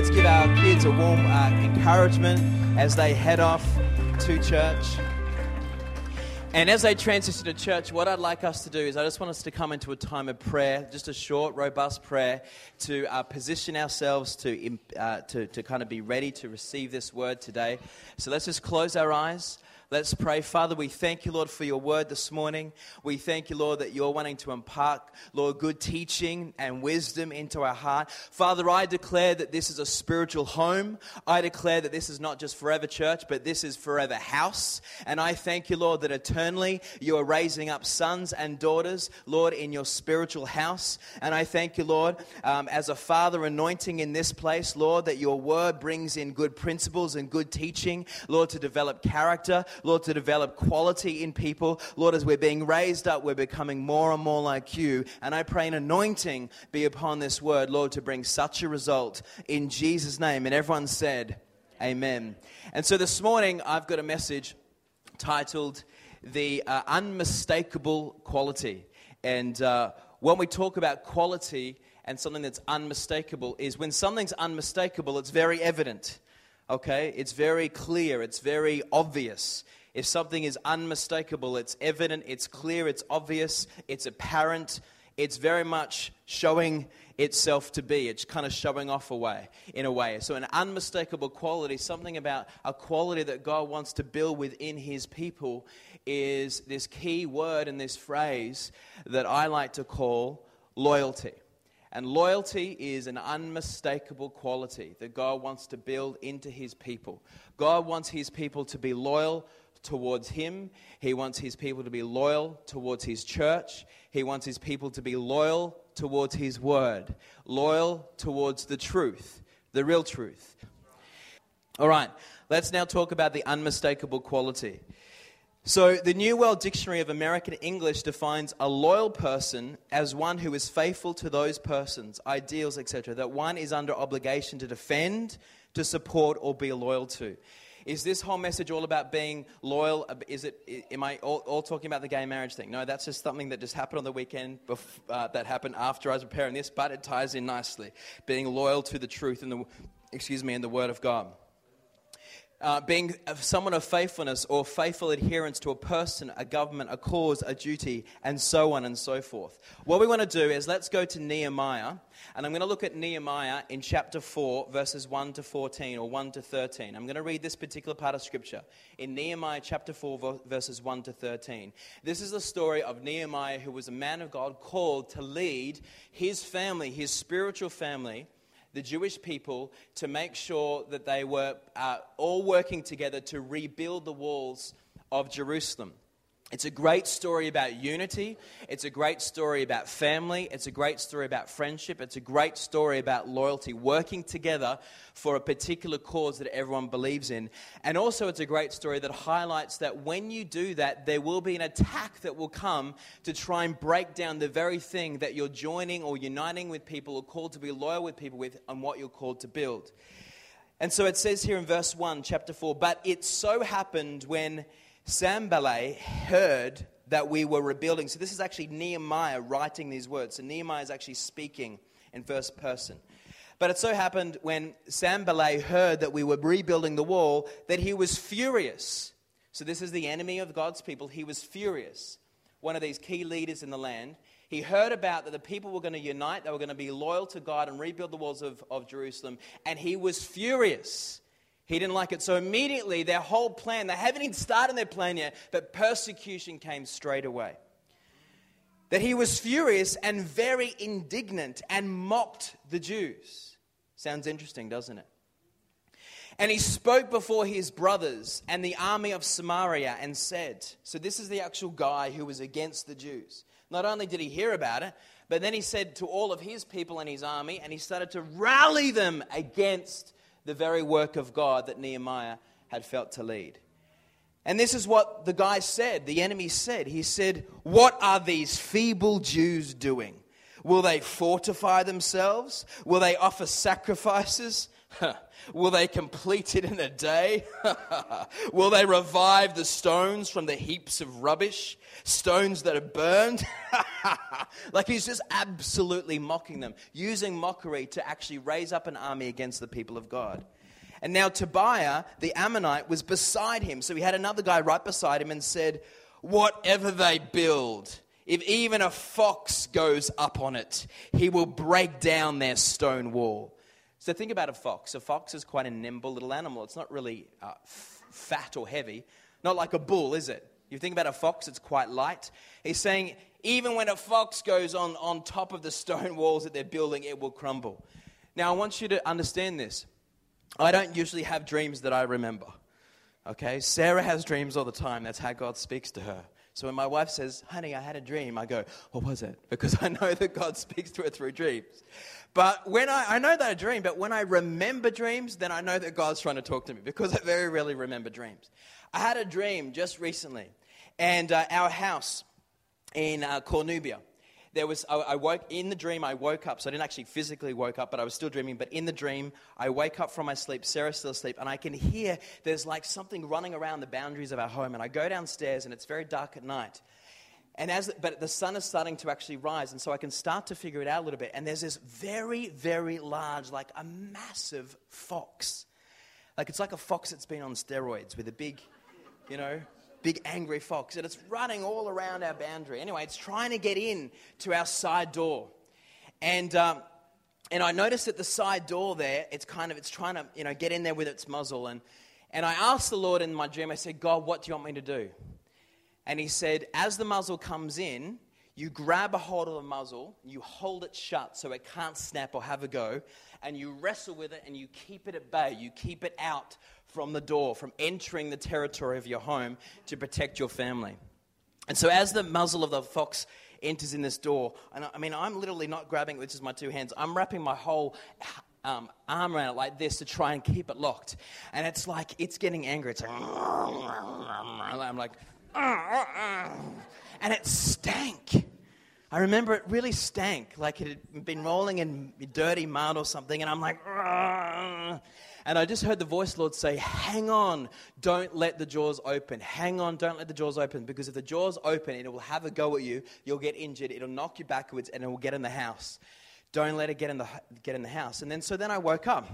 Let's give our kids a warm uh, encouragement as they head off to church. And as they transition to church, what I'd like us to do is I just want us to come into a time of prayer, just a short, robust prayer to uh, position ourselves to, uh, to, to kind of be ready to receive this word today. So let's just close our eyes. Let's pray. Father, we thank you, Lord, for your word this morning. We thank you, Lord, that you're wanting to impart, Lord, good teaching and wisdom into our heart. Father, I declare that this is a spiritual home. I declare that this is not just forever church, but this is forever house. And I thank you, Lord, that eternally you are raising up sons and daughters, Lord, in your spiritual house. And I thank you, Lord, um, as a father anointing in this place, Lord, that your word brings in good principles and good teaching, Lord, to develop character, Lord, to develop quality in people. Lord, as we're being raised up, we're becoming more and more like you. And I pray an anointing be upon this word, Lord, to bring such a result in Jesus' name. And everyone said, Amen. And so this morning, I've got a message titled The uh, Unmistakable Quality. And uh, when we talk about quality and something that's unmistakable, is when something's unmistakable, it's very evident okay? It's very clear, it's very obvious. If something is unmistakable, it's evident, it's clear, it's obvious, it's apparent, it's very much showing itself to be. It's kind of showing off a way, in a way. So, an unmistakable quality, something about a quality that God wants to build within His people, is this key word and this phrase that I like to call loyalty. And loyalty is an unmistakable quality that God wants to build into his people. God wants his people to be loyal towards him. He wants his people to be loyal towards his church. He wants his people to be loyal towards his word, loyal towards the truth, the real truth. All right, let's now talk about the unmistakable quality. So, the New World Dictionary of American English defines a loyal person as one who is faithful to those persons, ideals, etc., that one is under obligation to defend, to support, or be loyal to. Is this whole message all about being loyal? Is it, am I all, all talking about the gay marriage thing? No, that's just something that just happened on the weekend uh, that happened after I was preparing this, but it ties in nicely. Being loyal to the truth and the, excuse me, and the Word of God uh, being someone of faithfulness or faithful adherence to a person, a government, a cause, a duty, and so on and so forth. What we want to do is let's go to Nehemiah, and I'm going to look at Nehemiah in chapter 4, verses 1 to 14 or 1 to 13. I'm going to read this particular part of scripture in Nehemiah chapter 4, verses 1 to 13. This is the story of Nehemiah, who was a man of God called to lead his family, his spiritual family the Jewish people to make sure that they were uh, all working together to rebuild the walls of Jerusalem. It's a great story about unity. It's a great story about family. It's a great story about friendship. It's a great story about loyalty, working together for a particular cause that everyone believes in. And also, it's a great story that highlights that when you do that, there will be an attack that will come to try and break down the very thing that you're joining or uniting with people or called to be loyal with people with and what you're called to build. And so it says here in verse 1, chapter 4, but it so happened when Sanballat heard that we were rebuilding. So this is actually Nehemiah writing these words. So Nehemiah is actually speaking in first person. But it so happened when Sanballat heard that we were rebuilding the wall that he was furious. So this is the enemy of God's people. He was furious. One of these key leaders in the land. He heard about that the people were going to unite, they were going to be loyal to God and rebuild the walls of, of Jerusalem, and he was furious. He didn't like it. So immediately, their whole plan, they haven't even started their plan yet, but persecution came straight away. That he was furious and very indignant and mocked the Jews. Sounds interesting, doesn't it? And he spoke before his brothers and the army of Samaria and said, So this is the actual guy who was against the Jews. Not only did he hear about it, but then he said to all of his people and his army, and he started to rally them against the very work of God that Nehemiah had felt to lead. And this is what the guy said, the enemy said. He said, What are these feeble Jews doing? Will they fortify themselves? Will they offer sacrifices? Will they complete it in a day? Will they revive the stones from the heaps of rubbish? Stones that are burned? like he's just absolutely mocking them, using mockery to actually raise up an army against the people of God. And now Tobiah, the Ammonite, was beside him. So he had another guy right beside him and said, Whatever they build, if even a fox goes up on it, he will break down their stone wall. So think about a fox. A fox is quite a nimble little animal. It's not really uh, f- fat or heavy. Not like a bull, is it? You think about a fox, it's quite light. He's saying, even when a fox goes on, on top of the stone walls that they're building, it will crumble. Now, I want you to understand this. I don't usually have dreams that I remember. Okay? Sarah has dreams all the time. That's how God speaks to her. So when my wife says, honey, I had a dream, I go, what was it? Because I know that God speaks to her through dreams. But when I, I know that I dream, but when I remember dreams, then I know that God's trying to talk to me because I very rarely remember dreams. I had a dream just recently, and uh, our house in uh, Cornubia, there was I, I, woke in the dream i woke up so i didn't actually physically woke up but i was still dreaming but in the dream i wake up from my sleep sarah's still asleep and i can hear there's like something running around the boundaries of our home and i go downstairs and it's very dark at night and as, but the sun is starting to actually rise, and so I can start to figure it out a little bit. And there's this very, very large, like a massive fox. Like it's like a fox that's been on steroids with a big, you know, big angry fox. And it's running all around our boundary. Anyway, it's trying to get in to our side door. And, um, and I noticed at the side door there, it's kind of, it's trying to, you know, get in there with its muzzle. And, and I asked the Lord in my dream, I said, God, what do you want me to do? And he said, as the muzzle comes in, you grab a hold of the muzzle, you hold it shut so it can't snap or have a go, and you wrestle with it and you keep it at bay. You keep it out from the door, from entering the territory of your home to protect your family. And so, as the muzzle of the fox enters in this door, and I mean, I'm literally not grabbing it with just my two hands, I'm wrapping my whole um, arm around it like this to try and keep it locked. And it's like, it's getting angry. It's like, I'm like, and it stank. I remember it really stank, like it had been rolling in dirty mud or something, and I'm like, and I just heard the voice, Lord, say, Hang on, don't let the jaws open. Hang on, don't let the jaws open, because if the jaws open, it will have a go at you, you'll get injured, it'll knock you backwards, and it will get in the house. Don't let it get in the, get in the house. And then, so then I woke up,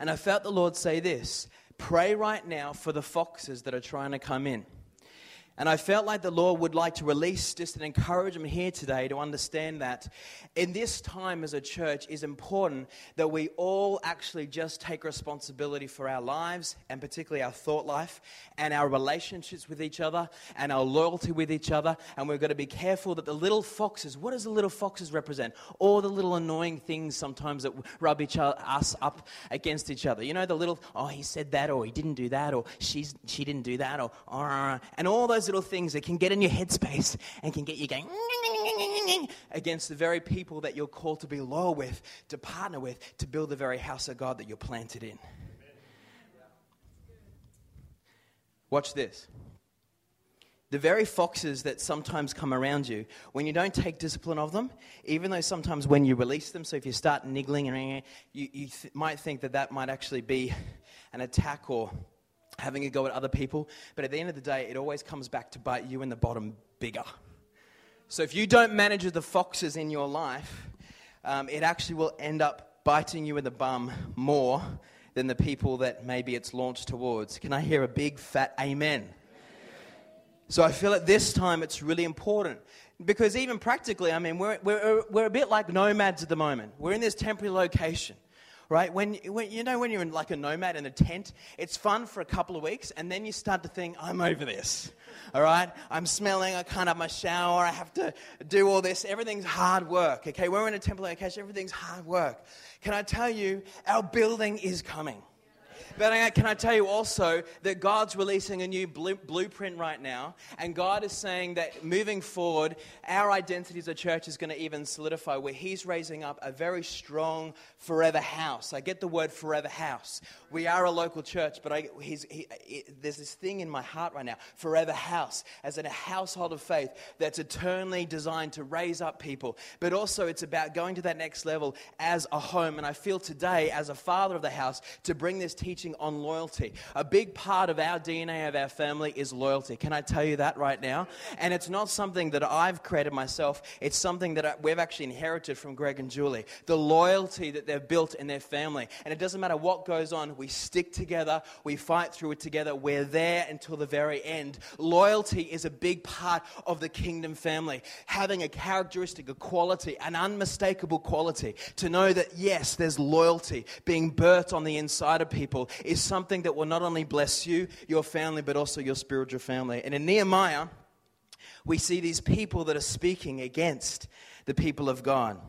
and I felt the Lord say this Pray right now for the foxes that are trying to come in. And I felt like the Lord would like to release just an encouragement here today to understand that in this time as a church is important that we all actually just take responsibility for our lives and particularly our thought life and our relationships with each other and our loyalty with each other. And we've got to be careful that the little foxes, what does the little foxes represent? All the little annoying things sometimes that rub each other, us up against each other. You know, the little, oh, he said that or he didn't do that or she's, she didn't do that or, and all those those little things that can get in your headspace and can get you going against the very people that you're called to be loyal with, to partner with, to build the very house of God that you're planted in. Watch this. The very foxes that sometimes come around you, when you don't take discipline of them, even though sometimes when you release them, so if you start niggling, you, you th- might think that that might actually be an attack or having a go at other people. But at the end of the day, it always comes back to bite you in the bottom bigger. So if you don't manage the foxes in your life, um, it actually will end up biting you in the bum more than the people that maybe it's launched towards. Can I hear a big fat amen? So I feel at this time it's really important because even practically, I mean, we're, we're, we're a bit like nomads at the moment. We're in this temporary location right? When, when, you know, when you're in like a nomad in a tent, it's fun for a couple of weeks, and then you start to think, I'm over this, all right? I'm smelling, I can't have my shower, I have to do all this. Everything's hard work, okay? We're in a temple location, everything's hard work. Can I tell you, our building is coming. But I- can I tell you also that God's releasing a new blu- blueprint right now, and God is saying that moving forward, our identity as a church is going to even solidify, where He's raising up a very strong forever house. I get the word forever house. We are a local church, but I, he, there's this thing in my heart right now forever house, as in a household of faith that's eternally designed to raise up people, but also it's about going to that next level as a home. And I feel today, as a father of the house, to bring this teaching on loyalty. A big part of our DNA of our family is loyalty. Can I tell you that right now? And it's not something that I've created myself, it's something that we've actually inherited from Greg and Julie. The loyalty that they've built in their family. And it doesn't matter what goes on, we stick together, we fight through it together, we're there until the very end. Loyalty is a big part of the kingdom family. Having a characteristic, a quality, an unmistakable quality, to know that yes, there's loyalty being birthed on the inside of people is something that will not only bless you, your family, but also your spiritual family. And in Nehemiah, we see these people that are speaking against the people of God.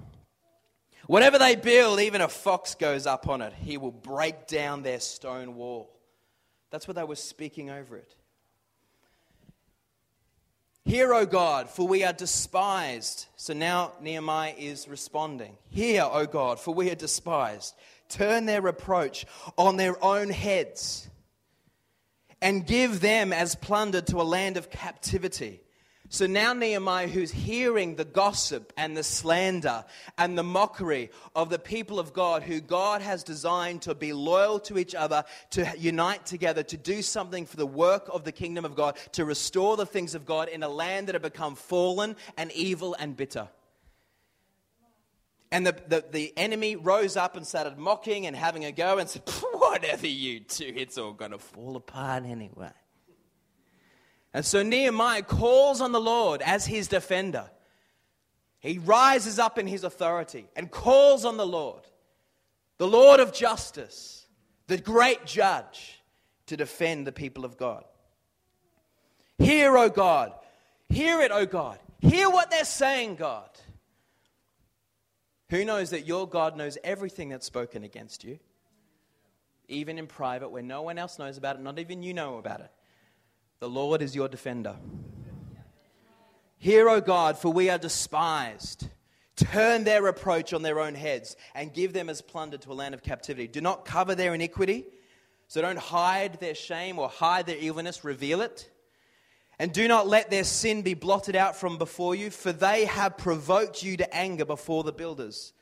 Whatever they build, even a fox goes up on it, he will break down their stone wall. That's what they were speaking over it. Hear, O God, for we are despised. So now Nehemiah is responding. Hear, O God, for we are despised. Turn their reproach on their own heads and give them as plunder to a land of captivity. So now Nehemiah, who's hearing the gossip and the slander and the mockery of the people of God, who God has designed to be loyal to each other, to unite together, to do something for the work of the kingdom of God, to restore the things of God in a land that had become fallen and evil and bitter. And the, the, the enemy rose up and started mocking and having a go and said, Whatever you do, it's all going to fall apart anyway. And so Nehemiah calls on the Lord as his defender. He rises up in his authority and calls on the Lord, the Lord of justice, the great judge, to defend the people of God. Hear, O God. Hear it, O God. Hear what they're saying, God. Who knows that your God knows everything that's spoken against you, even in private where no one else knows about it, not even you know about it? The Lord is your defender. Hear, O God, for we are despised. Turn their reproach on their own heads and give them as plunder to a land of captivity. Do not cover their iniquity, so don't hide their shame or hide their evilness, reveal it. And do not let their sin be blotted out from before you, for they have provoked you to anger before the builders.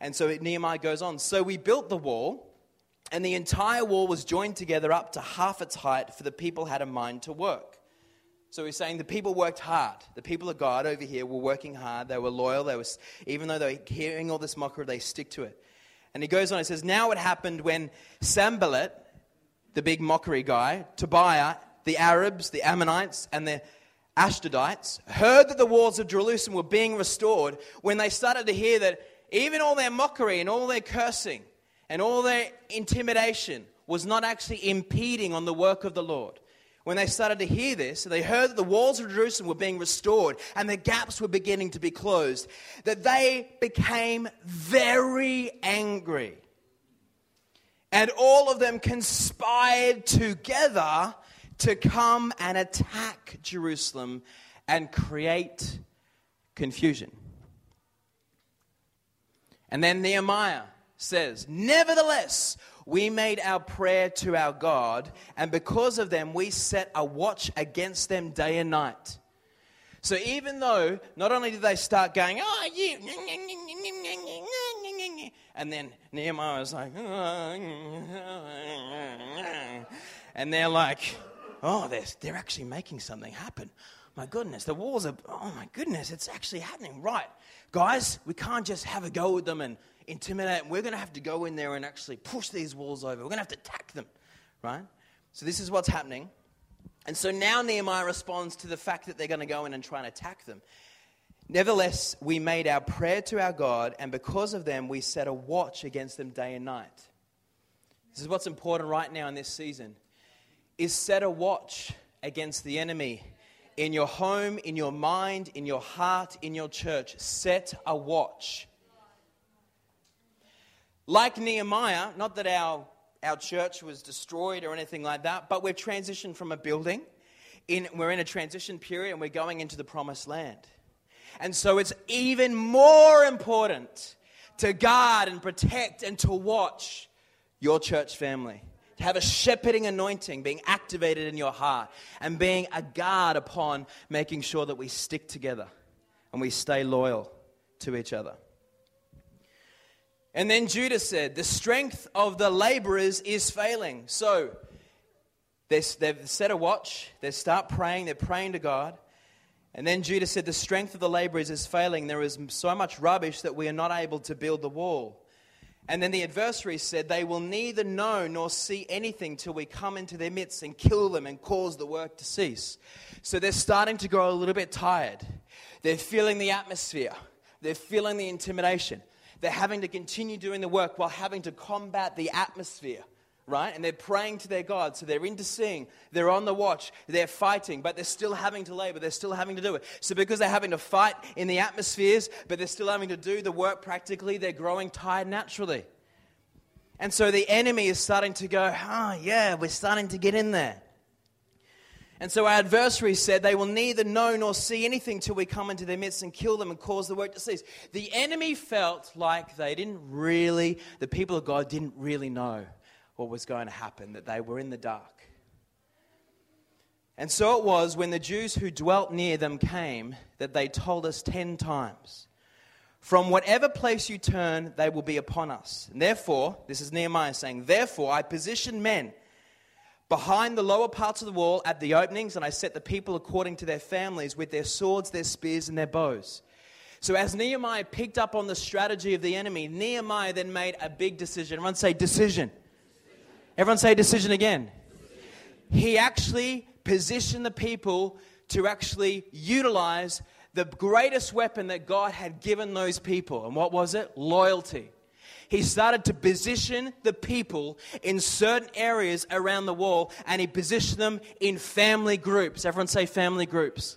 And so Nehemiah goes on. So we built the wall and the entire wall was joined together up to half its height, for the people had a mind to work. So he's saying the people worked hard. The people of God over here were working hard. They were loyal. They were, even though they were hearing all this mockery, they stick to it. And he goes on, he says, Now it happened when Sanballat, the big mockery guy, Tobiah, the Arabs, the Ammonites, and the Ashdodites heard that the walls of Jerusalem were being restored when they started to hear that even all their mockery and all their cursing and all their intimidation was not actually impeding on the work of the Lord. When they started to hear this, they heard that the walls of Jerusalem were being restored and the gaps were beginning to be closed, that they became very angry. And all of them conspired together to come and attack Jerusalem and create confusion. And then Nehemiah says, Nevertheless, we made our prayer to our God, and because of them, we set a watch against them day and night. So even though not only did they start going, oh, you, and then Nehemiah was like, and they're like, oh, they're, they're actually making something happen. My goodness, the walls are, oh my goodness, it's actually happening. Right. Guys, we can't just have a go with them and intimidate. We're going to have to go in there and actually push these walls over. We're going to have to attack them, right? So this is what's happening. And so now Nehemiah responds to the fact that they're going to go in and try and attack them. Nevertheless, we made our prayer to our God, and because of them, we set a watch against them day and night. This is what's important right now in this season is set a watch against the enemy in your home, in your mind, in your heart, in your church. Set a watch like Nehemiah, not that our our church was destroyed or anything like that, but we've transitioned from a building. In, we're in a transition period and we're going into the promised land. And so it's even more important to guard and protect and to watch your church family. To have a shepherding anointing being activated in your heart and being a guard upon making sure that we stick together and we stay loyal to each other. And then Judah said, The strength of the laborers is failing. So they've set a watch, they start praying, they're praying to God. And then Judah said, The strength of the laborers is failing. There is so much rubbish that we are not able to build the wall. And then the adversary said, They will neither know nor see anything till we come into their midst and kill them and cause the work to cease. So they're starting to grow a little bit tired. They're feeling the atmosphere, they're feeling the intimidation. They're having to continue doing the work while having to combat the atmosphere right? And they're praying to their God. So they're interceding, they're on the watch, they're fighting, but they're still having to labor, they're still having to do it. So because they're having to fight in the atmospheres, but they're still having to do the work practically, they're growing tired naturally. And so the enemy is starting to go, oh, yeah, we're starting to get in there. And so our adversaries said, They will neither know nor see anything till we come into their midst and kill them and cause the work to cease. The enemy felt like they didn't really, the people of God didn't really know what was going to happen, that they were in the dark. And so it was when the Jews who dwelt near them came that they told us ten times, From whatever place you turn, they will be upon us. And therefore, this is Nehemiah saying, Therefore, I positioned men behind the lower parts of the wall at the openings, and I set the people according to their families with their swords, their spears, and their bows. So, as Nehemiah picked up on the strategy of the enemy, Nehemiah then made a big decision. Everyone say decision. Everyone say decision again. He actually positioned the people to actually utilize the greatest weapon that God had given those people. And what was it? Loyalty. He started to position the people in certain areas around the wall and he positioned them in family groups. Everyone say family groups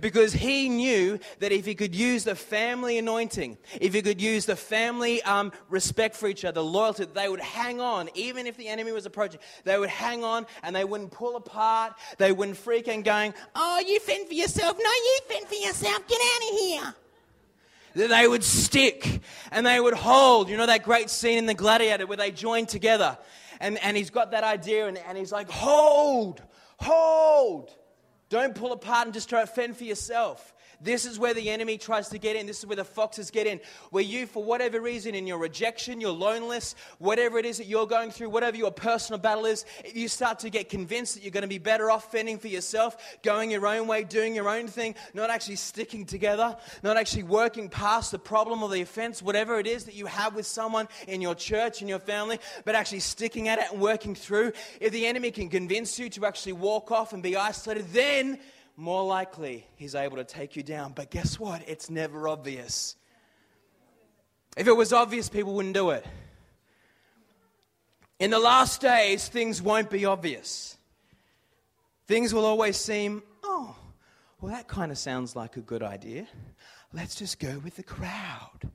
because he knew that if he could use the family anointing, if he could use the family um, respect for each other, loyalty, they would hang on, even if the enemy was approaching. They would hang on and they wouldn't pull apart. They wouldn't freak and going, Oh, you fend for yourself. No, you fend for yourself. Get out of here that they would stick and they would hold. You know that great scene in The Gladiator where they join together and, and he's got that idea and, and he's like, hold, hold. Don't pull apart and just try to fend for yourself. This is where the enemy tries to get in. This is where the foxes get in. Where you, for whatever reason, in your rejection, your loneliness, whatever it is that you're going through, whatever your personal battle is, you start to get convinced that you're going to be better off fending for yourself, going your own way, doing your own thing, not actually sticking together, not actually working past the problem or the offense, whatever it is that you have with someone in your church, in your family, but actually sticking at it and working through. If the enemy can convince you to actually walk off and be isolated, then more likely he's able to take you down. But guess what? It's never obvious. If it was obvious, people wouldn't do it. In the last days, things won't be obvious. Things will always seem, oh, well, that kind of sounds like a good idea. Let's just go with the crowd.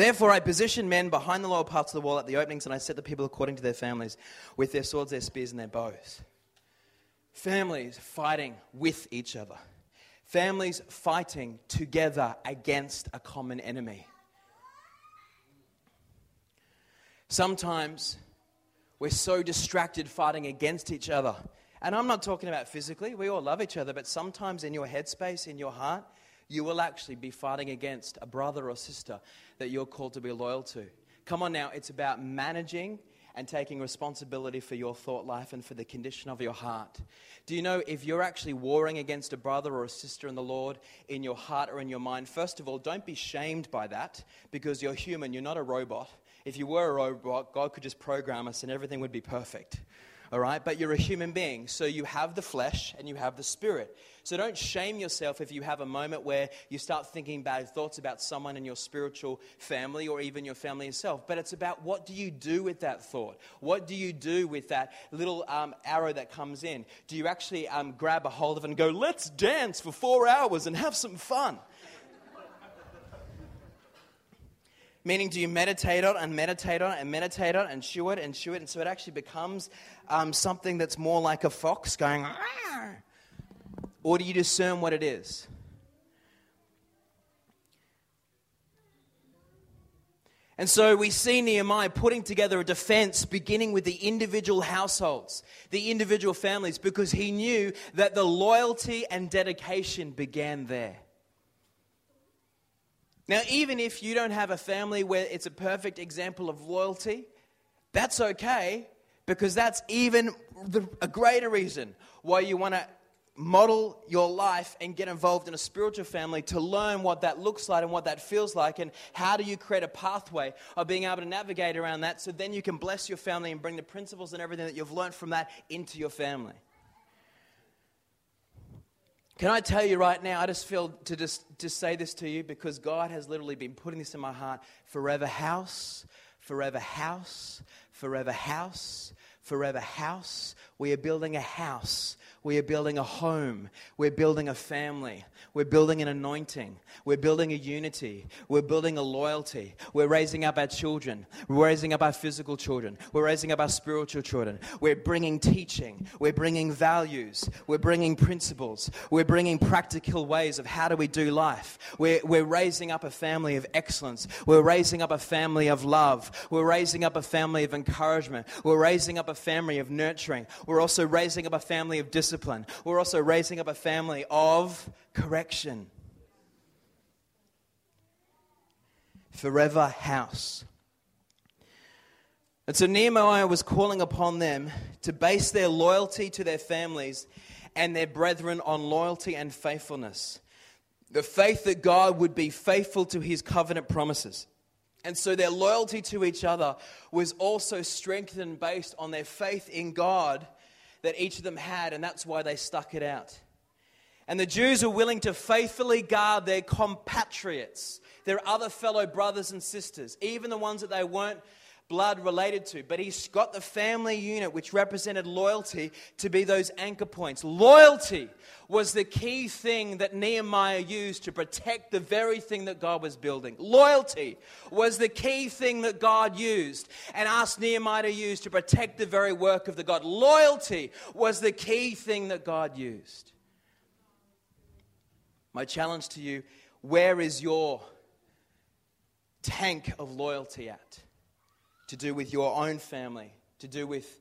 Therefore, I positioned men behind the lower parts of the wall at the openings, and I set the people according to their families, with their swords, their spears, and their bows. Families fighting with each other. Families fighting together against a common enemy. Sometimes we're so distracted fighting against each other. And I'm not talking about physically, we all love each other, but sometimes in your headspace, in your heart, you will actually be fighting against a brother or sister that you're called to be loyal to. Come on now, it's about managing and taking responsibility for your thought life and for the condition of your heart. Do you know if you're actually warring against a brother or a sister in the Lord in your heart or in your mind, first of all, don't be shamed by that because you're human, you're not a robot. If you were a robot, God could just program us and everything would be perfect all right? But you're a human being, so you have the flesh and you have the spirit. So don't shame yourself if you have a moment where you start thinking bad thoughts about someone in your spiritual family or even your family itself. But it's about what do you do with that thought? What do you do with that little um, arrow that comes in? Do you actually um, grab a hold of it and go, let's dance for four hours and have some fun? Meaning, do you meditate on it and meditate on it and meditate on it and chew it and chew it? And so it actually becomes um, something that's more like a fox going, Arr! or do you discern what it is? And so we see Nehemiah putting together a defense beginning with the individual households, the individual families, because he knew that the loyalty and dedication began there. Now, even if you don't have a family where it's a perfect example of loyalty, that's okay because that's even the, a greater reason why you want to model your life and get involved in a spiritual family to learn what that looks like and what that feels like and how do you create a pathway of being able to navigate around that so then you can bless your family and bring the principles and everything that you've learned from that into your family can i tell you right now i just feel to just, just say this to you because god has literally been putting this in my heart forever house forever house forever house forever house we are building a house we are building a home. We're building a family. We're building an anointing. We're building a unity. We're building a loyalty. We're raising up our children. We're raising up our physical children. We're raising up our spiritual children. We're bringing teaching. We're bringing values. We're bringing principles. We're bringing practical ways of how do we do life. We're, we're raising up a family of excellence. We're raising up a family of love. We're raising up a family of encouragement. We're raising up a family of nurturing. We're also raising up a family of discipline discipline. We're also raising up a family of correction. Forever house. And so Nehemiah was calling upon them to base their loyalty to their families and their brethren on loyalty and faithfulness. The faith that God would be faithful to his covenant promises. And so their loyalty to each other was also strengthened based on their faith in God that each of them had, and that's why they stuck it out. And the Jews were willing to faithfully guard their compatriots, their other fellow brothers and sisters, even the ones that they weren't blood related to. But he's got the family unit, which represented loyalty, to be those anchor points. Loyalty was the key thing that Nehemiah used to protect the very thing that God was building. Loyalty was the key thing that God used and asked Nehemiah to use to protect the very work of the God. Loyalty was the key thing that God used. My challenge to you where is your tank of loyalty at? to do with your own family, to do with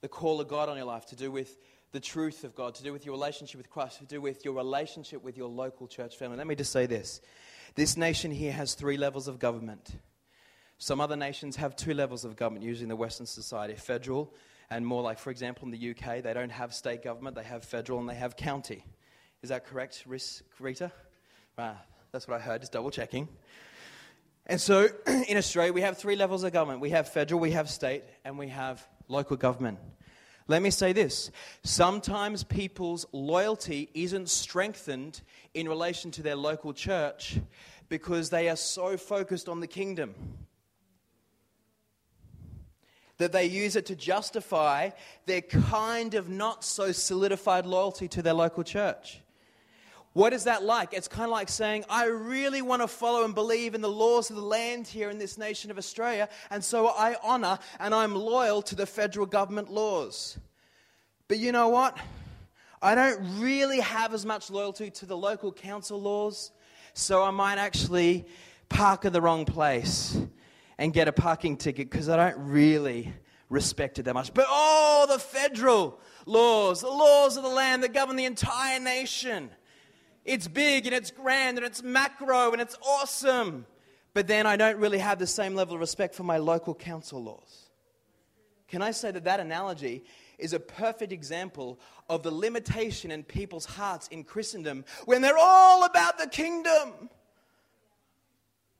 the call of God on your life, to do with the truth of God, to do with your relationship with Christ, to do with your relationship with your local church family. Let me just say this this nation here has three levels of government. Some other nations have two levels of government, usually in the Western society federal and more like, for example, in the UK, they don't have state government, they have federal and they have county. Is that correct, Rita? Ah, that's what I heard, just double checking. And so in Australia, we have three levels of government we have federal, we have state, and we have local government. Let me say this sometimes people's loyalty isn't strengthened in relation to their local church because they are so focused on the kingdom that they use it to justify their kind of not so solidified loyalty to their local church. What is that like? It's kind of like saying, I really want to follow and believe in the laws of the land here in this nation of Australia, and so I honor and I'm loyal to the federal government laws. But you know what? I don't really have as much loyalty to the local council laws, so I might actually park in the wrong place and get a parking ticket because I don't really respect it that much. But oh, the federal laws, the laws of the land that govern the entire nation. It's big and it's grand and it's macro and it's awesome. But then I don't really have the same level of respect for my local council laws. Can I say that that analogy is a perfect example of the limitation in people's hearts in Christendom when they're all about the kingdom?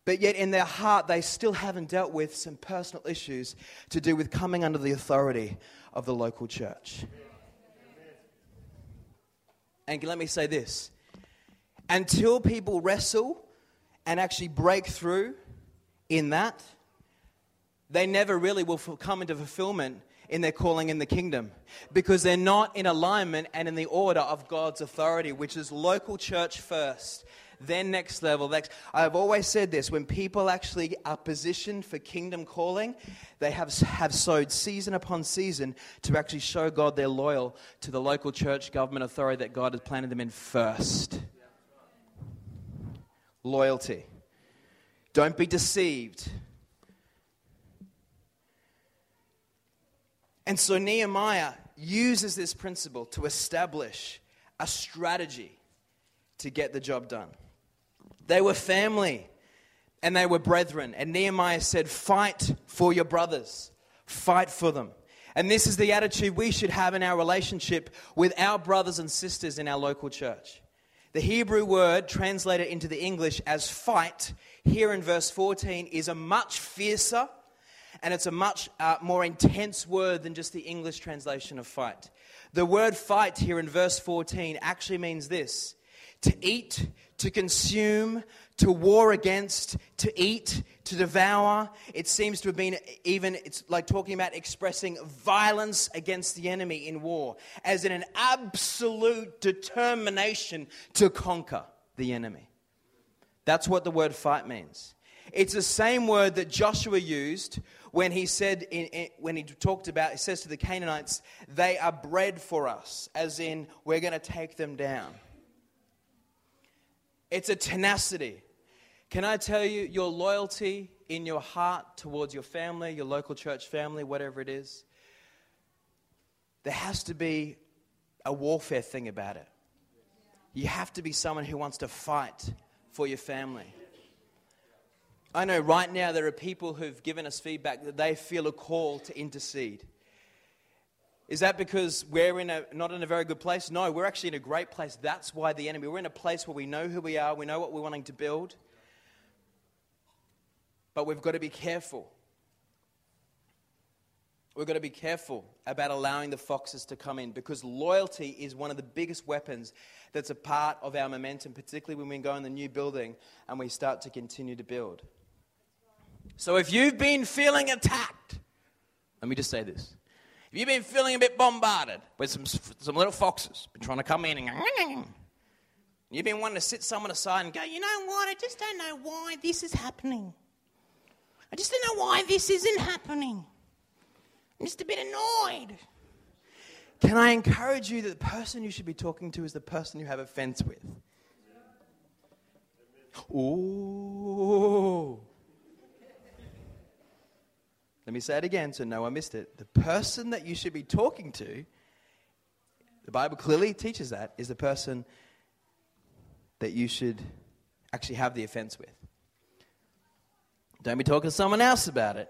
But yet, in their heart, they still haven't dealt with some personal issues to do with coming under the authority of the local church. And let me say this until people wrestle and actually break through in that, they never really will come into fulfillment in their calling in the kingdom because they're not in alignment and in the order of God's authority, which is local church first, then next level. Next. I've always said this when people actually are positioned for kingdom calling, they have, have sowed season upon season to actually show God they're loyal to the local church, government, authority that God has planted them in first. Loyalty. Don't be deceived. And so Nehemiah uses this principle to establish a strategy to get the job done. They were family and they were brethren. And Nehemiah said, Fight for your brothers, fight for them. And this is the attitude we should have in our relationship with our brothers and sisters in our local church. The Hebrew word translated into the English as fight here in verse 14 is a much fiercer and it's a much uh, more intense word than just the English translation of fight. The word fight here in verse 14 actually means this to eat, to consume, to war against, to eat, to devour. It seems to have been even, it's like talking about expressing violence against the enemy in war, as in an absolute determination to conquer the enemy. That's what the word fight means. It's the same word that Joshua used when he said, in, in, when he talked about, he says to the Canaanites, they are bread for us, as in, we're going to take them down. It's a tenacity. Can I tell you, your loyalty in your heart towards your family, your local church family, whatever it is, there has to be a warfare thing about it. You have to be someone who wants to fight for your family. I know right now there are people who've given us feedback that they feel a call to intercede. Is that because we're in a, not in a very good place? No, we're actually in a great place. That's why the enemy. We're in a place where we know who we are, we know what we're wanting to build. But we've got to be careful. We've got to be careful about allowing the foxes to come in because loyalty is one of the biggest weapons that's a part of our momentum, particularly when we go in the new building and we start to continue to build. So if you've been feeling attacked, let me just say this. If you've been feeling a bit bombarded with some, some little foxes, been trying to come in and you've been wanting to sit someone aside and go, you know what, I just don't know why this is happening. I just don't know why this isn't happening. I'm just a bit annoyed. Can I encourage you that the person you should be talking to is the person you have a fence with? Ooh. Let me say it again so no one missed it. The person that you should be talking to, the Bible clearly teaches that, is the person that you should actually have the offense with. Don't be talking to someone else about it.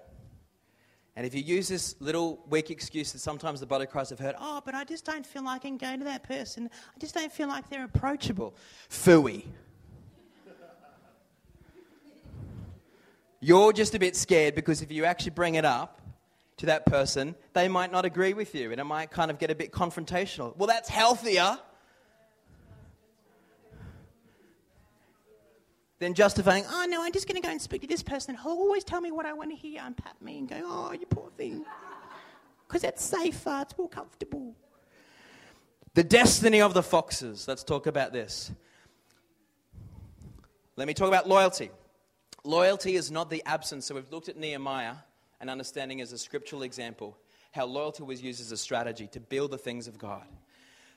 And if you use this little weak excuse that sometimes the body of Christ have heard, oh, but I just don't feel like I can go to that person. I just don't feel like they're approachable. Fooey. You're just a bit scared because if you actually bring it up to that person, they might not agree with you and it might kind of get a bit confrontational. Well, that's healthier than justifying, oh no, I'm just going to go and speak to this person who'll always tell me what I want to hear and pat me and go, oh, you poor thing. Because that's safer, it's more comfortable. The destiny of the foxes. Let's talk about this. Let me talk about loyalty. Loyalty is not the absence. So we've looked at Nehemiah and understanding as a scriptural example how loyalty was used as a strategy to build the things of God.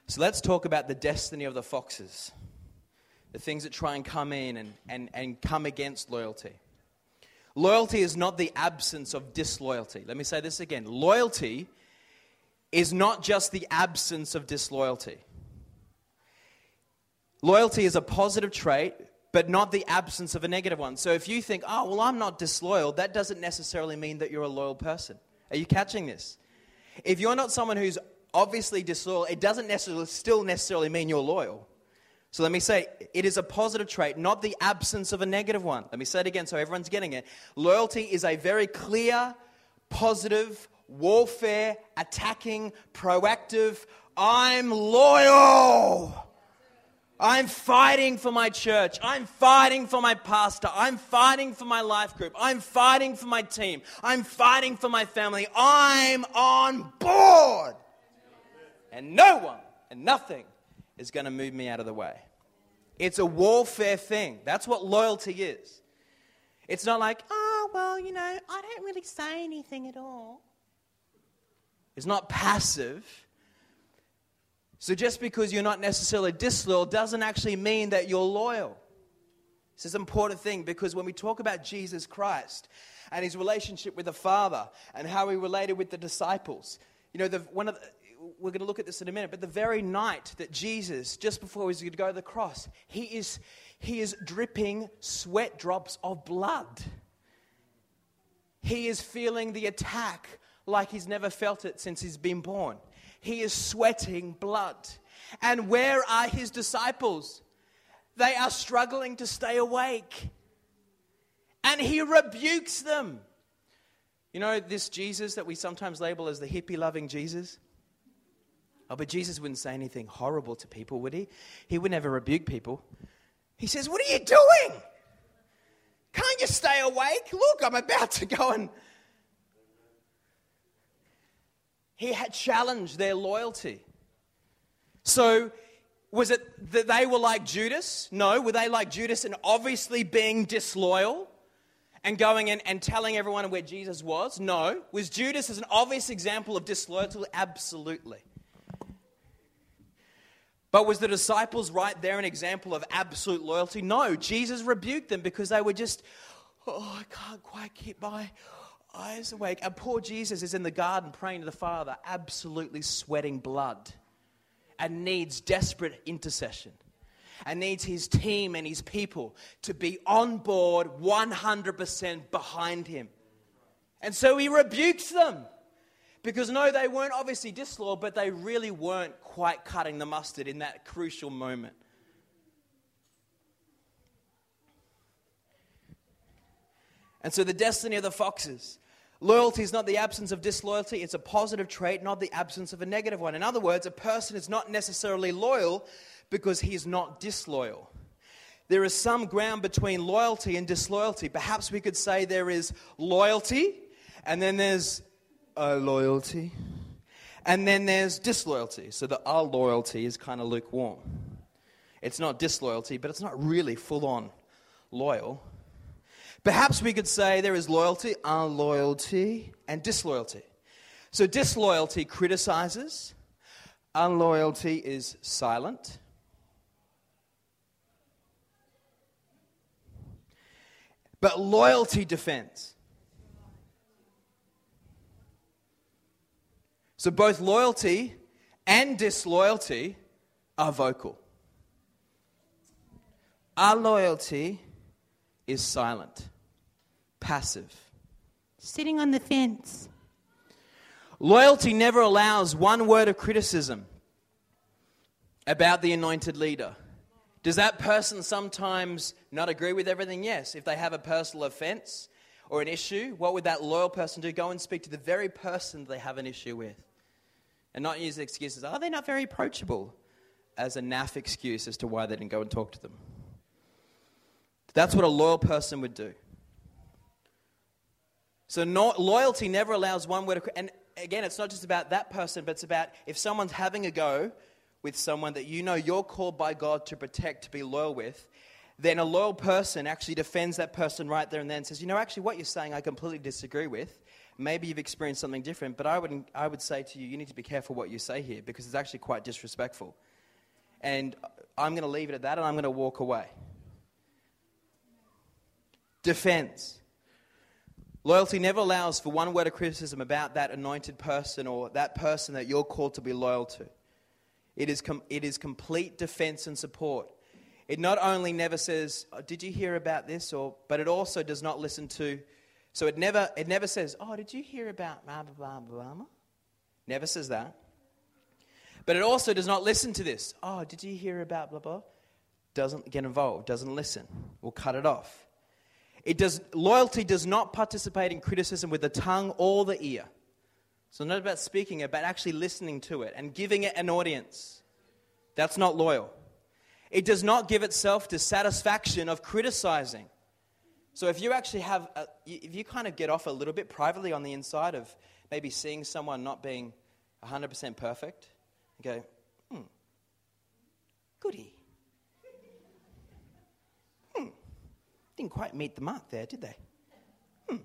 So let's talk about the destiny of the foxes, the things that try and come in and, and, and come against loyalty. Loyalty is not the absence of disloyalty. Let me say this again. Loyalty is not just the absence of disloyalty. Loyalty is a positive trait but not the absence of a negative one. So if you think, oh, well, I'm not disloyal, that doesn't necessarily mean that you're a loyal person. Are you catching this? If you're not someone who's obviously disloyal, it doesn't necessarily, still necessarily mean you're loyal. So let me say, it is a positive trait, not the absence of a negative one. Let me say it again so everyone's getting it. Loyalty is a very clear, positive, warfare, attacking, proactive, I'm loyal. I'm fighting for my church. I'm fighting for my pastor. I'm fighting for my life group. I'm fighting for my team. I'm fighting for my family. I'm on board. And no one and nothing is going to move me out of the way. It's a warfare thing. That's what loyalty is. It's not like, oh, well, you know, I don't really say anything at all. It's not passive. So just because you're not necessarily disloyal doesn't actually mean that you're loyal. This is an important thing because when we talk about Jesus Christ and his relationship with the Father and how he related with the disciples, you know, the, one of the, we're going to look at this in a minute, but the very night that Jesus, just before he was going to go to the cross, he is, he is dripping sweat drops of blood. He is feeling the attack like he's never felt it since he's been born. He is sweating blood. And where are his disciples? They are struggling to stay awake. And he rebukes them. You know, this Jesus that we sometimes label as the hippie loving Jesus? Oh, but Jesus wouldn't say anything horrible to people, would he? He would never rebuke people. He says, What are you doing? Can't you stay awake? Look, I'm about to go and. He had challenged their loyalty. So, was it that they were like Judas? No. Were they like Judas and obviously being disloyal and going in and telling everyone where Jesus was? No. Was Judas as an obvious example of disloyalty? Absolutely. But was the disciples right there an example of absolute loyalty? No. Jesus rebuked them because they were just, oh, I can't quite keep my eyes awake. And poor Jesus is in the garden praying to the Father, absolutely sweating blood, and needs desperate intercession. And needs his team and his people to be on board 100% behind him. And so he rebukes them. Because no, they weren't obviously disloyal, but they really weren't quite cutting the mustard in that crucial moment. And so the destiny of the foxes. Loyalty is not the absence of disloyalty, it's a positive trait, not the absence of a negative one. In other words, a person is not necessarily loyal because he is not disloyal. There is some ground between loyalty and disloyalty. Perhaps we could say there is loyalty and then there's unloyalty. And then there's disloyalty. So the unloyalty is kind of lukewarm. It's not disloyalty, but it's not really full on loyal. Perhaps we could say there is loyalty, unloyalty, and disloyalty. So disloyalty criticizes, unloyalty is silent. But loyalty defends. So both loyalty and disloyalty are vocal. Unloyalty is silent, passive, sitting on the fence. Loyalty never allows one word of criticism about the anointed leader. Does that person sometimes not agree with everything? Yes. If they have a personal offense or an issue, what would that loyal person do? Go and speak to the very person they have an issue with and not use excuses. Oh, Are they not very approachable? As a naff excuse as to why they didn't go and talk to them. That's what a loyal person would do. So no, loyalty never allows one word. To, and again, it's not just about that person, but it's about if someone's having a go with someone that you know you're called by God to protect, to be loyal with, then a loyal person actually defends that person right there and then says, you know, actually, what you're saying I completely disagree with. Maybe you've experienced something different, but I would, I would say to you, you need to be careful what you say here because it's actually quite disrespectful. And I'm going to leave it at that and I'm going to walk away. Defense. Loyalty never allows for one word of criticism about that anointed person or that person that you're called to be loyal to. It is, com- it is complete defense and support. It not only never says, oh, Did you hear about this? Or, but it also does not listen to so it never, it never says, Oh, did you hear about blah, blah, blah, blah? Never says that. But it also does not listen to this. Oh, did you hear about blah, blah? Doesn't get involved, doesn't listen. We'll cut it off. It does, loyalty does not participate in criticism with the tongue or the ear. So, not about speaking it, but actually listening to it and giving it an audience. That's not loyal. It does not give itself to satisfaction of criticizing. So if you actually have, a, if you kind of get off a little bit privately on the inside of maybe seeing someone not being 100% perfect, and go, hmm, goody. Didn't quite meet the mark there, did they? Hmm.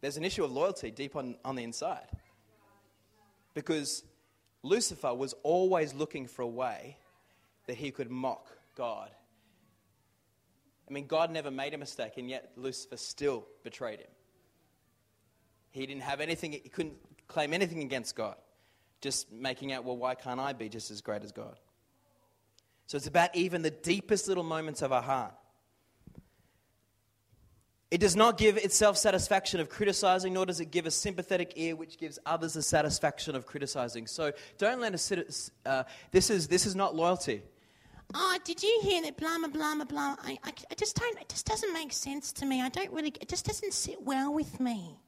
There's an issue of loyalty deep on, on the inside. Because Lucifer was always looking for a way that he could mock God. I mean, God never made a mistake, and yet Lucifer still betrayed him. He didn't have anything, he couldn't claim anything against God, just making out, well, why can't I be just as great as God? So it's about even the deepest little moments of our heart. It does not give itself satisfaction of criticizing, nor does it give a sympathetic ear which gives others the satisfaction of criticizing. So don't let us sit. Uh, this is this is not loyalty. Oh, did you hear that? Blah blah blah blah. I, I, I just don't. It just doesn't make sense to me. I don't really. It just doesn't sit well with me.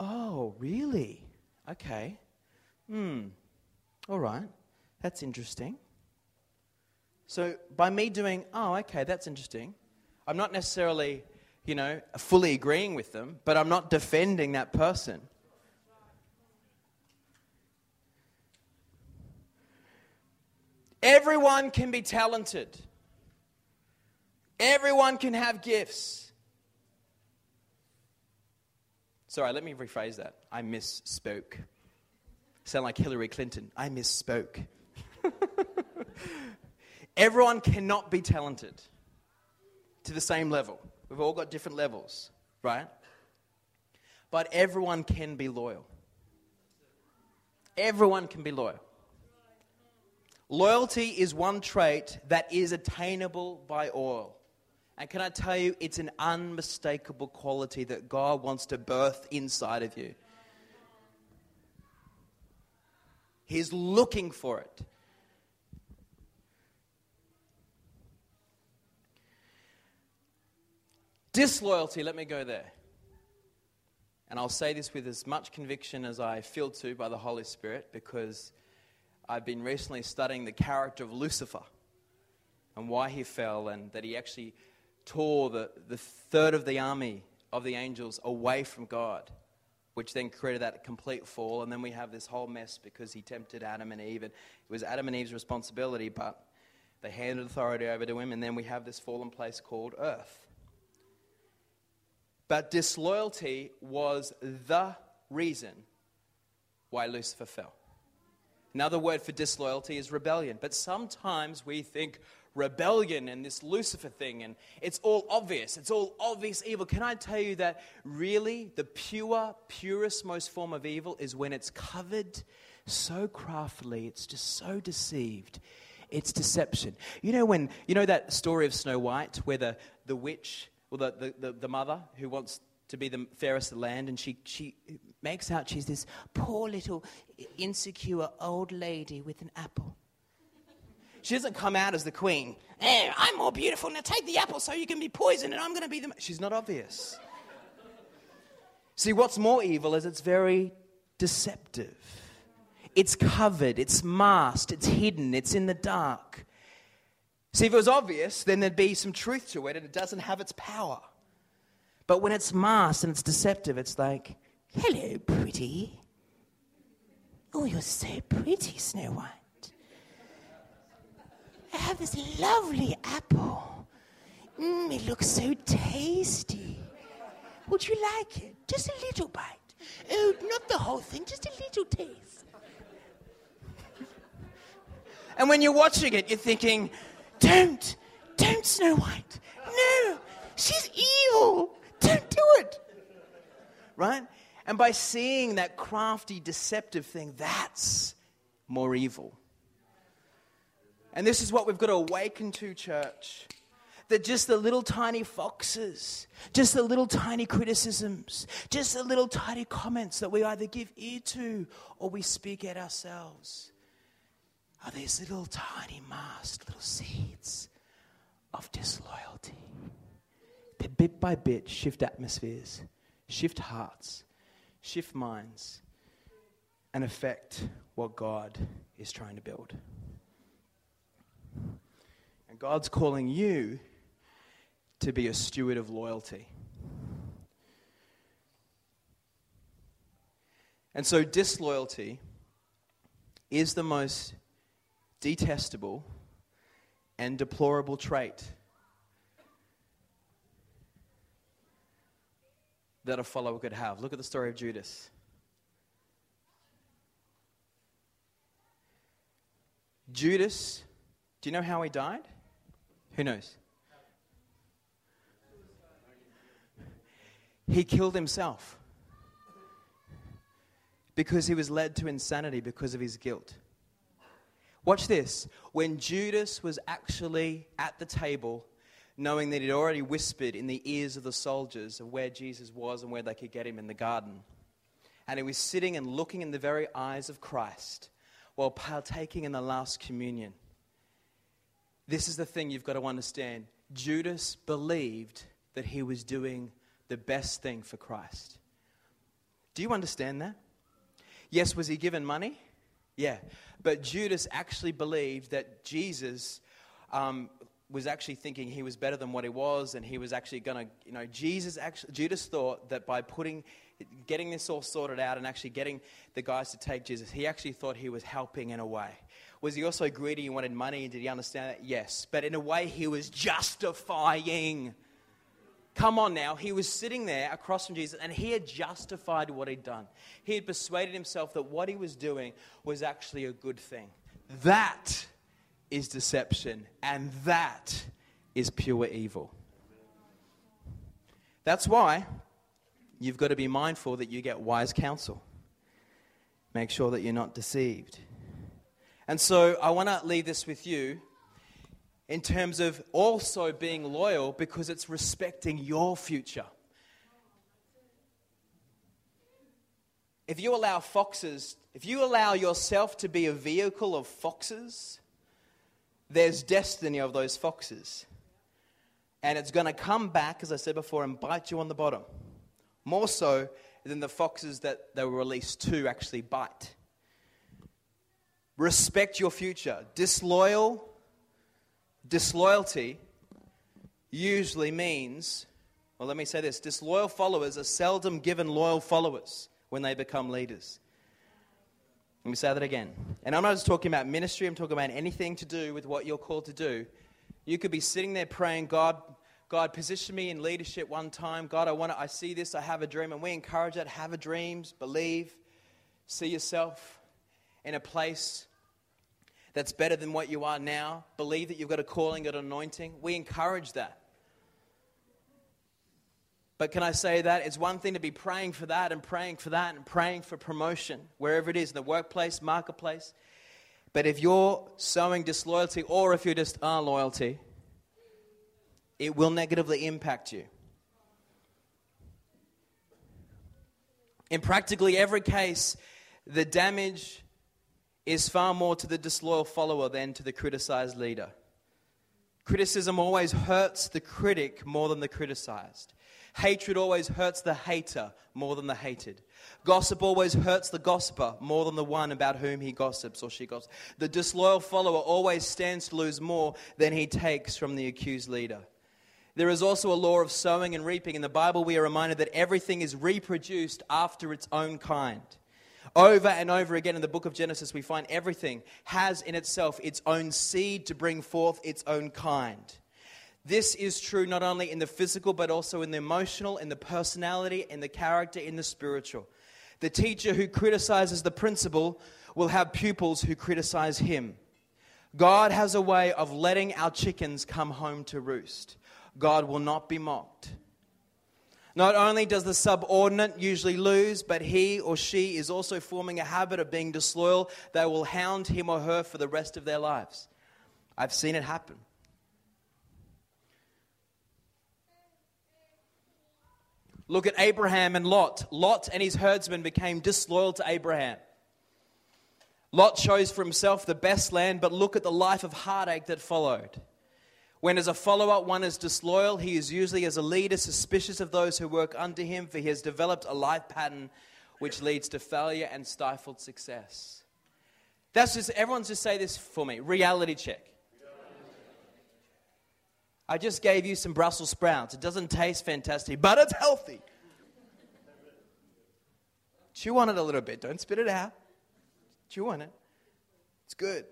Oh, really? Okay. Hmm. All right. That's interesting. So by me doing, oh, okay, that's interesting. I'm not necessarily you know, fully agreeing with them, but I'm not defending that person. Everyone can be talented. Everyone can have gifts. Sorry, let me rephrase that. I misspoke. Sound like Hillary Clinton. I misspoke. Everyone cannot be talented to the same level. We've all got different levels, right? But everyone can be loyal. Everyone can be loyal. Loyalty is one trait that is attainable by all. And can I tell you, it's an unmistakable quality that God wants to birth inside of you. He's looking for it. Disloyalty, let me go there. And I'll say this with as much conviction as I feel to by the Holy Spirit because I've been recently studying the character of Lucifer and why he fell, and that he actually tore the, the third of the army of the angels away from God, which then created that complete fall. And then we have this whole mess because he tempted Adam and Eve. And it was Adam and Eve's responsibility, but they handed authority over to him. And then we have this fallen place called earth. But disloyalty was the reason why Lucifer fell. Another word for disloyalty is rebellion. But sometimes we think rebellion and this Lucifer thing, and it's all obvious. It's all obvious evil. Can I tell you that really the pure, purest, most form of evil is when it's covered so craftily, it's just so deceived. It's deception. You know when you know that story of Snow White where the, the witch well, the, the, the, the mother who wants to be the fairest of the land, and she, she makes out she's this poor little insecure old lady with an apple. She doesn't come out as the queen. Hey, I'm more beautiful. Now take the apple so you can be poisoned, and I'm going to be the. She's not obvious. See, what's more evil is it's very deceptive. It's covered, it's masked, it's hidden, it's in the dark. See, if it was obvious, then there'd be some truth to it and it doesn't have its power. But when it's masked and it's deceptive, it's like, hello, pretty. Oh, you're so pretty, Snow White. I have this lovely apple. Mmm, it looks so tasty. Would you like it? Just a little bite. Oh, not the whole thing, just a little taste. and when you're watching it, you're thinking, don't, don't, Snow White. No, she's evil. Don't do it. Right? And by seeing that crafty, deceptive thing, that's more evil. And this is what we've got to awaken to, church. That just the little tiny foxes, just the little tiny criticisms, just the little tiny comments that we either give ear to or we speak at ourselves are these little tiny masked little seeds of disloyalty that bit by bit shift atmospheres, shift hearts, shift minds, and affect what God is trying to build. And God's calling you to be a steward of loyalty. And so, disloyalty is the most detestable and deplorable trait that a follower could have. Look at the story of Judas. Judas, do you know how he died? Who knows? He killed himself because he was led to insanity because of his guilt. Watch this. When Judas was actually at the table, knowing that he'd already whispered in the ears of the soldiers of where Jesus was and where they could get him in the garden, and he was sitting and looking in the very eyes of Christ while partaking in the last communion. This is the thing you've got to understand. Judas believed that he was doing the best thing for Christ. Do you understand that? Yes, was he given money? Yeah. But Judas actually believed that Jesus um, was actually thinking he was better than what he was, and he was actually going to, you know, Jesus actually, Judas thought that by putting, getting this all sorted out and actually getting the guys to take Jesus, he actually thought he was helping in a way. Was he also greedy and wanted money? And did he understand that? Yes. But in a way, he was justifying. Come on now. He was sitting there across from Jesus and he had justified what he'd done. He had persuaded himself that what he was doing was actually a good thing. That is deception and that is pure evil. That's why you've got to be mindful that you get wise counsel. Make sure that you're not deceived. And so I want to leave this with you in terms of also being loyal because it's respecting your future. If you allow foxes, if you allow yourself to be a vehicle of foxes, there's destiny of those foxes. And it's going to come back, as I said before, and bite you on the bottom. More so than the foxes that they were released to actually bite. Respect your future. Disloyal, disloyalty usually means, well, let me say this disloyal followers are seldom given loyal followers when they become leaders. Let me say that again. And I'm not just talking about ministry, I'm talking about anything to do with what you're called to do. You could be sitting there praying, God, God, position me in leadership one time. God, I want to, I see this, I have a dream. And we encourage that. Have a dreams, believe, see yourself in a place that's better than what you are now. Believe that you've got a calling, got an anointing. We encourage that. But can I say that? It's one thing to be praying for that and praying for that and praying for promotion, wherever it is, in the workplace, marketplace. But if you're sowing disloyalty or if you just are loyalty, it will negatively impact you. In practically every case, the damage is far more to the disloyal follower than to the criticized leader. Criticism always hurts the critic more than the criticized. Hatred always hurts the hater more than the hated. Gossip always hurts the gossiper more than the one about whom he gossips or she gossips. The disloyal follower always stands to lose more than he takes from the accused leader. There is also a law of sowing and reaping. In the Bible, we are reminded that everything is reproduced after its own kind. Over and over again in the book of Genesis, we find everything has in itself its own seed to bring forth its own kind. This is true not only in the physical, but also in the emotional, in the personality, in the character, in the spiritual. The teacher who criticizes the principal will have pupils who criticize him. God has a way of letting our chickens come home to roost. God will not be mocked. Not only does the subordinate usually lose, but he or she is also forming a habit of being disloyal that will hound him or her for the rest of their lives. I've seen it happen. Look at Abraham and Lot. Lot and his herdsmen became disloyal to Abraham. Lot chose for himself the best land, but look at the life of heartache that followed. When, as a follower, one is disloyal, he is usually, as a leader, suspicious of those who work under him, for he has developed a life pattern which leads to failure and stifled success. That's just, everyone's just say this for me reality check. I just gave you some Brussels sprouts. It doesn't taste fantastic, but it's healthy. Chew on it a little bit. Don't spit it out. Chew on it. It's good.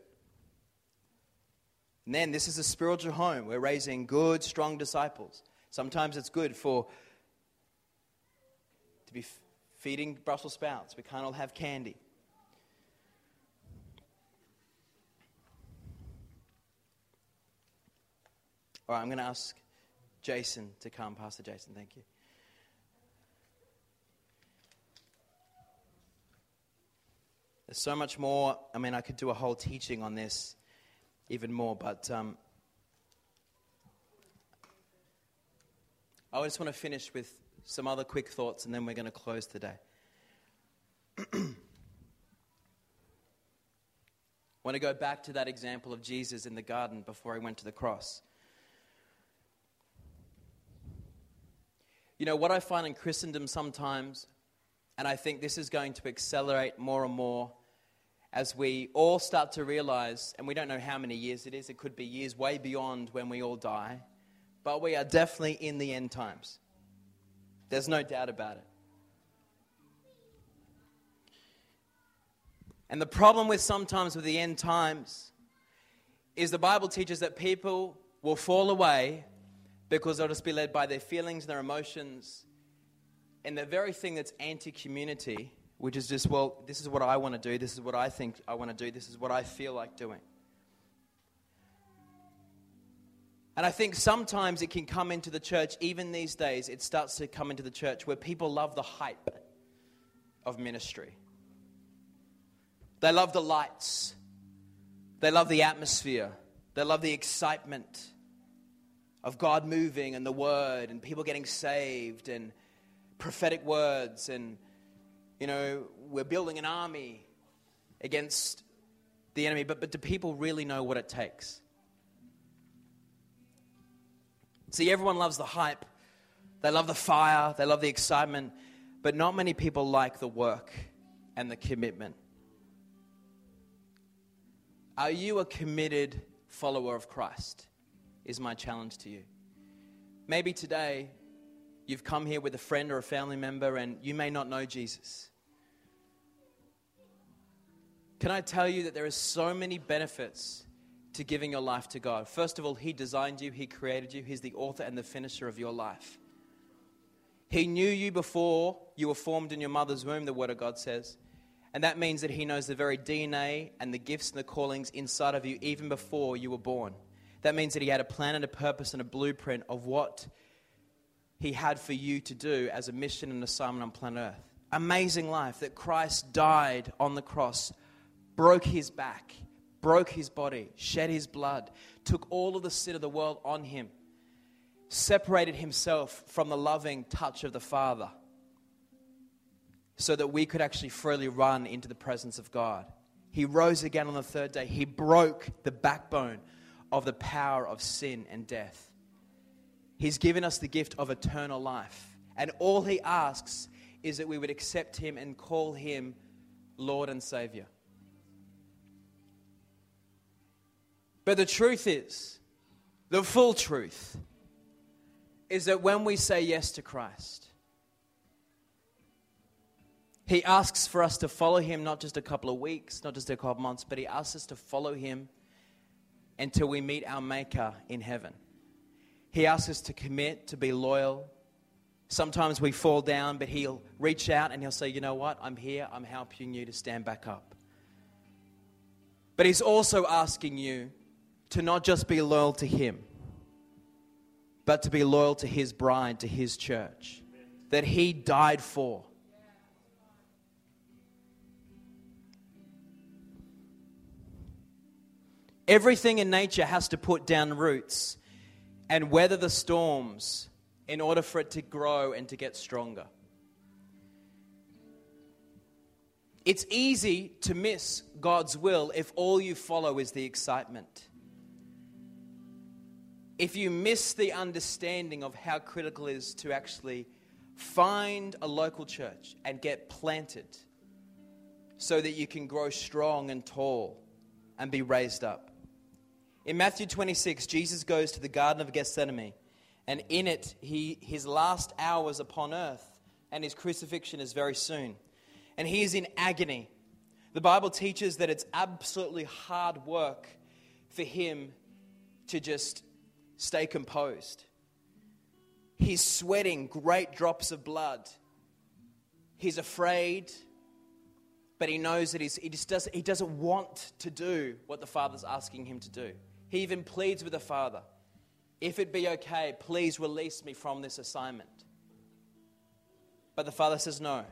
And then this is a spiritual home. We're raising good, strong disciples. Sometimes it's good for to be feeding Brussels sprouts. We can't all have candy. All right, I'm going to ask Jason to come. Pastor Jason, thank you. There's so much more. I mean, I could do a whole teaching on this even more, but um, I just want to finish with some other quick thoughts and then we're going to close today. I want to go back to that example of Jesus in the garden before he went to the cross. You know, what I find in Christendom sometimes, and I think this is going to accelerate more and more as we all start to realize, and we don't know how many years it is, it could be years way beyond when we all die, but we are definitely in the end times. There's no doubt about it. And the problem with sometimes with the end times is the Bible teaches that people will fall away because they'll just be led by their feelings and their emotions. And the very thing that's anti community, which is just, well, this is what I want to do, this is what I think I want to do, this is what I feel like doing. And I think sometimes it can come into the church, even these days, it starts to come into the church where people love the hype of ministry. They love the lights, they love the atmosphere, they love the excitement of God moving and the word and people getting saved and prophetic words and you know we're building an army against the enemy but, but do people really know what it takes? See everyone loves the hype. They love the fire. They love the excitement. But not many people like the work and the commitment. Are you a committed follower of christ? Is my challenge to you. Maybe today you've come here with a friend or a family member and you may not know Jesus. Can I tell you that there are so many benefits to giving your life to God? First of all, He designed you, He created you, He's the author and the finisher of your life. He knew you before you were formed in your mother's womb, the Word of God says. And that means that He knows the very DNA and the gifts and the callings inside of you even before you were born. That means that he had a plan and a purpose and a blueprint of what he had for you to do as a mission and assignment on planet Earth. Amazing life that Christ died on the cross, broke his back, broke his body, shed his blood, took all of the sin of the world on him, separated himself from the loving touch of the Father so that we could actually freely run into the presence of God. He rose again on the third day. He broke the backbone of the power of sin and death. He's given us the gift of eternal life. And all he asks is that we would accept him and call him Lord and Savior. But the truth is, the full truth, is that when we say yes to Christ, he asks for us to follow him not just a couple of weeks, not just a couple of months, but he asks us to follow him until we meet our Maker in heaven. He asks us to commit, to be loyal. Sometimes we fall down, but He'll reach out and He'll say, You know what? I'm here. I'm helping you to stand back up. But He's also asking you to not just be loyal to Him, but to be loyal to His bride, to His church that He died for. Everything in nature has to put down roots and weather the storms in order for it to grow and to get stronger. It's easy to miss God's will if all you follow is the excitement. If you miss the understanding of how critical it is to actually find a local church and get planted so that you can grow strong and tall and be raised up. In Matthew 26, Jesus goes to the Garden of Gethsemane, and in it, he, his last hours upon earth, and his crucifixion is very soon. And he is in agony. The Bible teaches that it's absolutely hard work for him to just stay composed. He's sweating great drops of blood. He's afraid, but he knows that he, just doesn't, he doesn't want to do what the Father's asking him to do. He even pleads with the Father if it be okay, please release me from this assignment. But the Father says, No,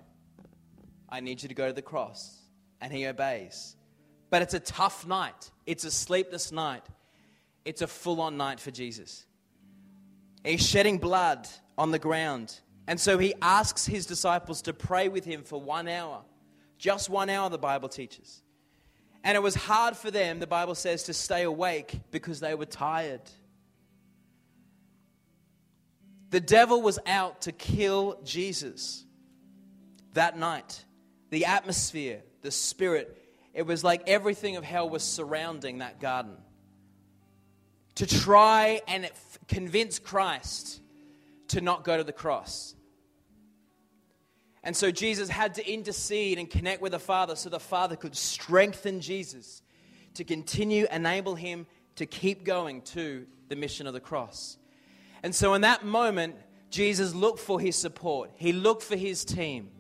I need you to go to the cross. And he obeys. But it's a tough night, it's a sleepless night, it's a full on night for Jesus. He's shedding blood on the ground. And so he asks his disciples to pray with him for one hour. Just one hour, the Bible teaches. And it was hard for them, the Bible says, to stay awake because they were tired. The devil was out to kill Jesus that night. The atmosphere, the spirit, it was like everything of hell was surrounding that garden. To try and convince Christ to not go to the cross. And so Jesus had to intercede and connect with the Father so the Father could strengthen Jesus to continue, enable him to keep going to the mission of the cross. And so in that moment, Jesus looked for his support, he looked for his team,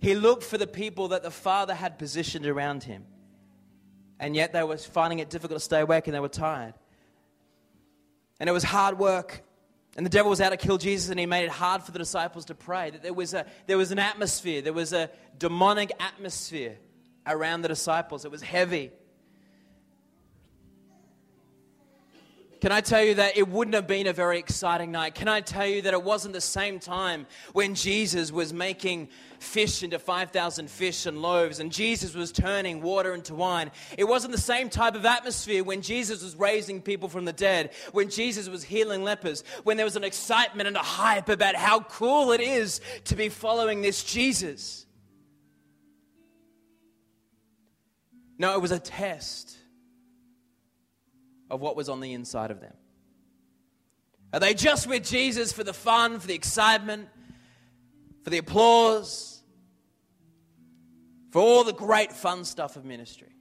he looked for the people that the Father had positioned around him. And yet they were finding it difficult to stay awake and they were tired. And it was hard work. And the devil was out to kill Jesus, and he made it hard for the disciples to pray. That there was, a, there was an atmosphere, there was a demonic atmosphere around the disciples. It was heavy. Can I tell you that it wouldn't have been a very exciting night? Can I tell you that it wasn't the same time when Jesus was making fish into 5,000 fish and loaves and Jesus was turning water into wine? It wasn't the same type of atmosphere when Jesus was raising people from the dead, when Jesus was healing lepers, when there was an excitement and a hype about how cool it is to be following this Jesus. No, it was a test of what was on the inside of them. Are they just with Jesus for the fun, for the excitement, for the applause, for all the great fun stuff of ministry?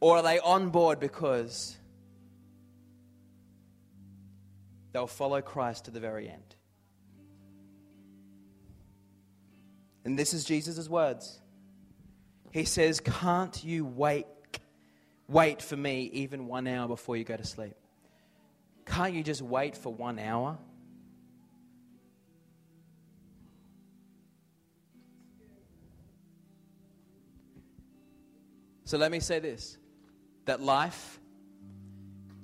Or are they on board because they'll follow Christ to the very end? And this is Jesus' words. He says, Can't you wait wait for me even one hour before you go to sleep? Can't you just wait for one hour? So let me say this that life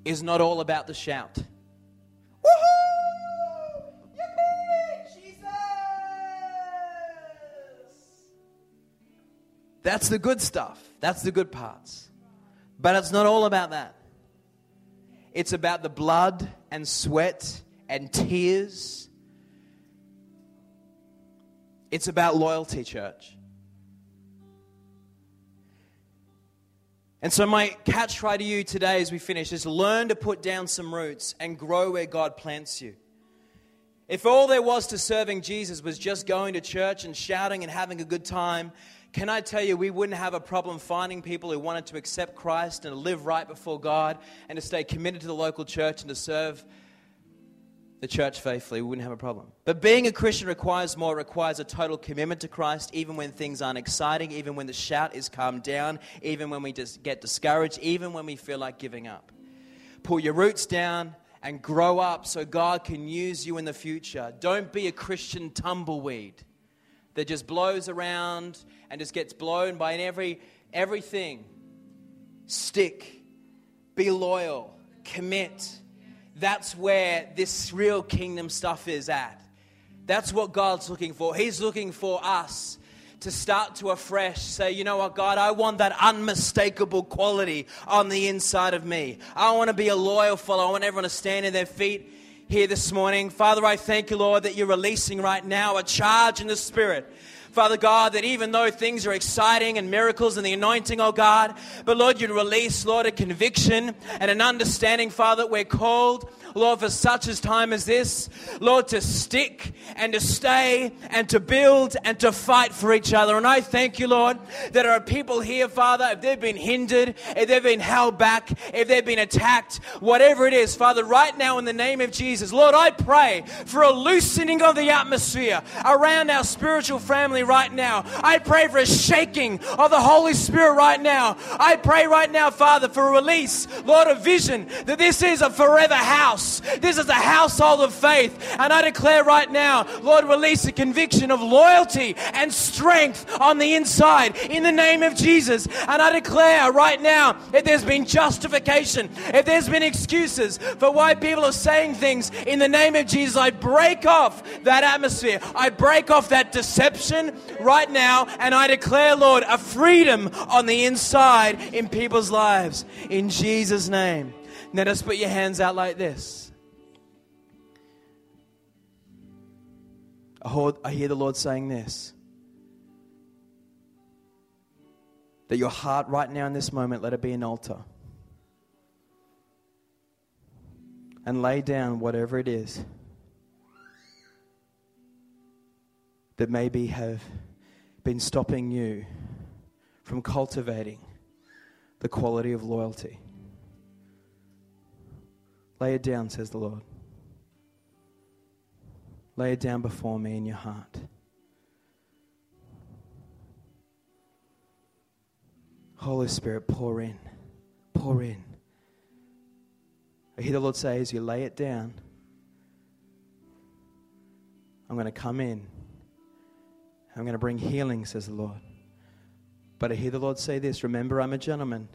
is not all about the shout. Woohoo! Yippee! Jesus! That's the good stuff. That's the good parts. But it's not all about that. It's about the blood and sweat and tears. It's about loyalty, church. And so, my catch cry to you today as we finish is learn to put down some roots and grow where God plants you. If all there was to serving Jesus was just going to church and shouting and having a good time can I tell you, we wouldn't have a problem finding people who wanted to accept Christ and live right before God and to stay committed to the local church and to serve the church faithfully. We wouldn't have a problem. But being a Christian requires more. It requires a total commitment to Christ, even when things aren't exciting, even when the shout is calmed down, even when we just get discouraged, even when we feel like giving up. Pull your roots down and grow up so God can use you in the future. Don't be a Christian tumbleweed that just blows around and just gets blown by every everything. Stick, be loyal, commit. That's where this real kingdom stuff is at. That's what God's looking for. He's looking for us to start to afresh say, you know what, God, I want that unmistakable quality on the inside of me. I want to be a loyal follower. I want everyone to stand in their feet here this morning. Father, I thank you, Lord, that you're releasing right now a charge in the Spirit. Father God, that even though things are exciting and miracles and the anointing, oh God, but Lord, you'd release, Lord, a conviction and an understanding, Father, that we're called Lord, for such a time as this, Lord, to stick and to stay and to build and to fight for each other. And I thank you, Lord, that there are people here, Father, if they've been hindered, if they've been held back, if they've been attacked, whatever it is, Father, right now in the name of Jesus, Lord, I pray for a loosening of the atmosphere around our spiritual family right now. I pray for a shaking of the Holy Spirit right now. I pray right now, Father, for a release, Lord, of vision that this is a forever house. This is a household of faith. And I declare right now, Lord, release a conviction of loyalty and strength on the inside in the name of Jesus. And I declare right now, if there's been justification, if there's been excuses for why people are saying things in the name of Jesus, I break off that atmosphere. I break off that deception right now. And I declare, Lord, a freedom on the inside in people's lives. In Jesus' name. Now just put your hands out like this. I hear the Lord saying this. That your heart right now in this moment, let it be an altar. And lay down whatever it is that maybe have been stopping you from cultivating the quality of loyalty. Lay it down, says the Lord. Lay it down before me in your heart. Holy Spirit, pour in. Pour in. I hear the Lord say, as you lay it down, I'm going to come in. I'm going to bring healing, says the Lord. But I hear the Lord say this Remember, I'm a gentleman.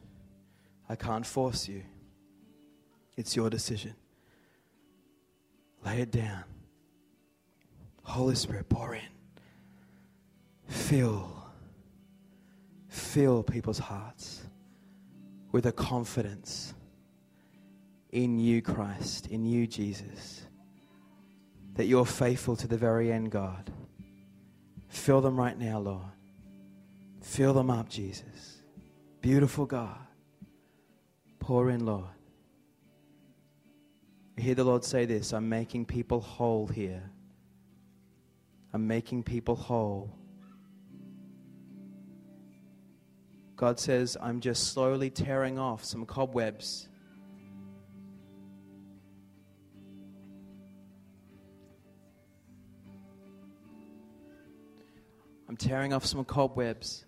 I can't force you. It's your decision. Lay it down. Holy Spirit, pour in. Fill. Fill people's hearts with a confidence in you, Christ, in you, Jesus, that you're faithful to the very end, God. Fill them right now, Lord. Fill them up, Jesus. Beautiful God. Pour in, Lord. Hear the Lord say this I'm making people whole here. I'm making people whole. God says, I'm just slowly tearing off some cobwebs. Tearing off some cobwebs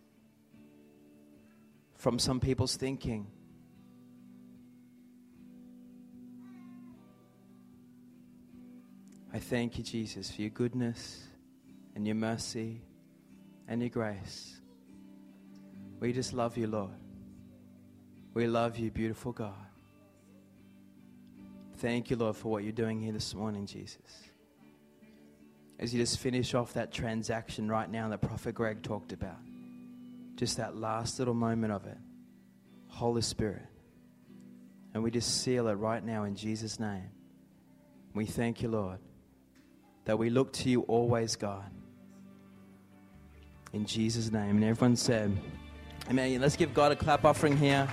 from some people's thinking. I thank you, Jesus, for your goodness and your mercy and your grace. We just love you, Lord. We love you, beautiful God. Thank you, Lord, for what you're doing here this morning, Jesus. As you just finish off that transaction right now that Prophet Greg talked about, just that last little moment of it, Holy Spirit. And we just seal it right now in Jesus' name. We thank you, Lord that we look to you always, God. In Jesus' name. And everyone said, Amen. Let's give God a clap offering here.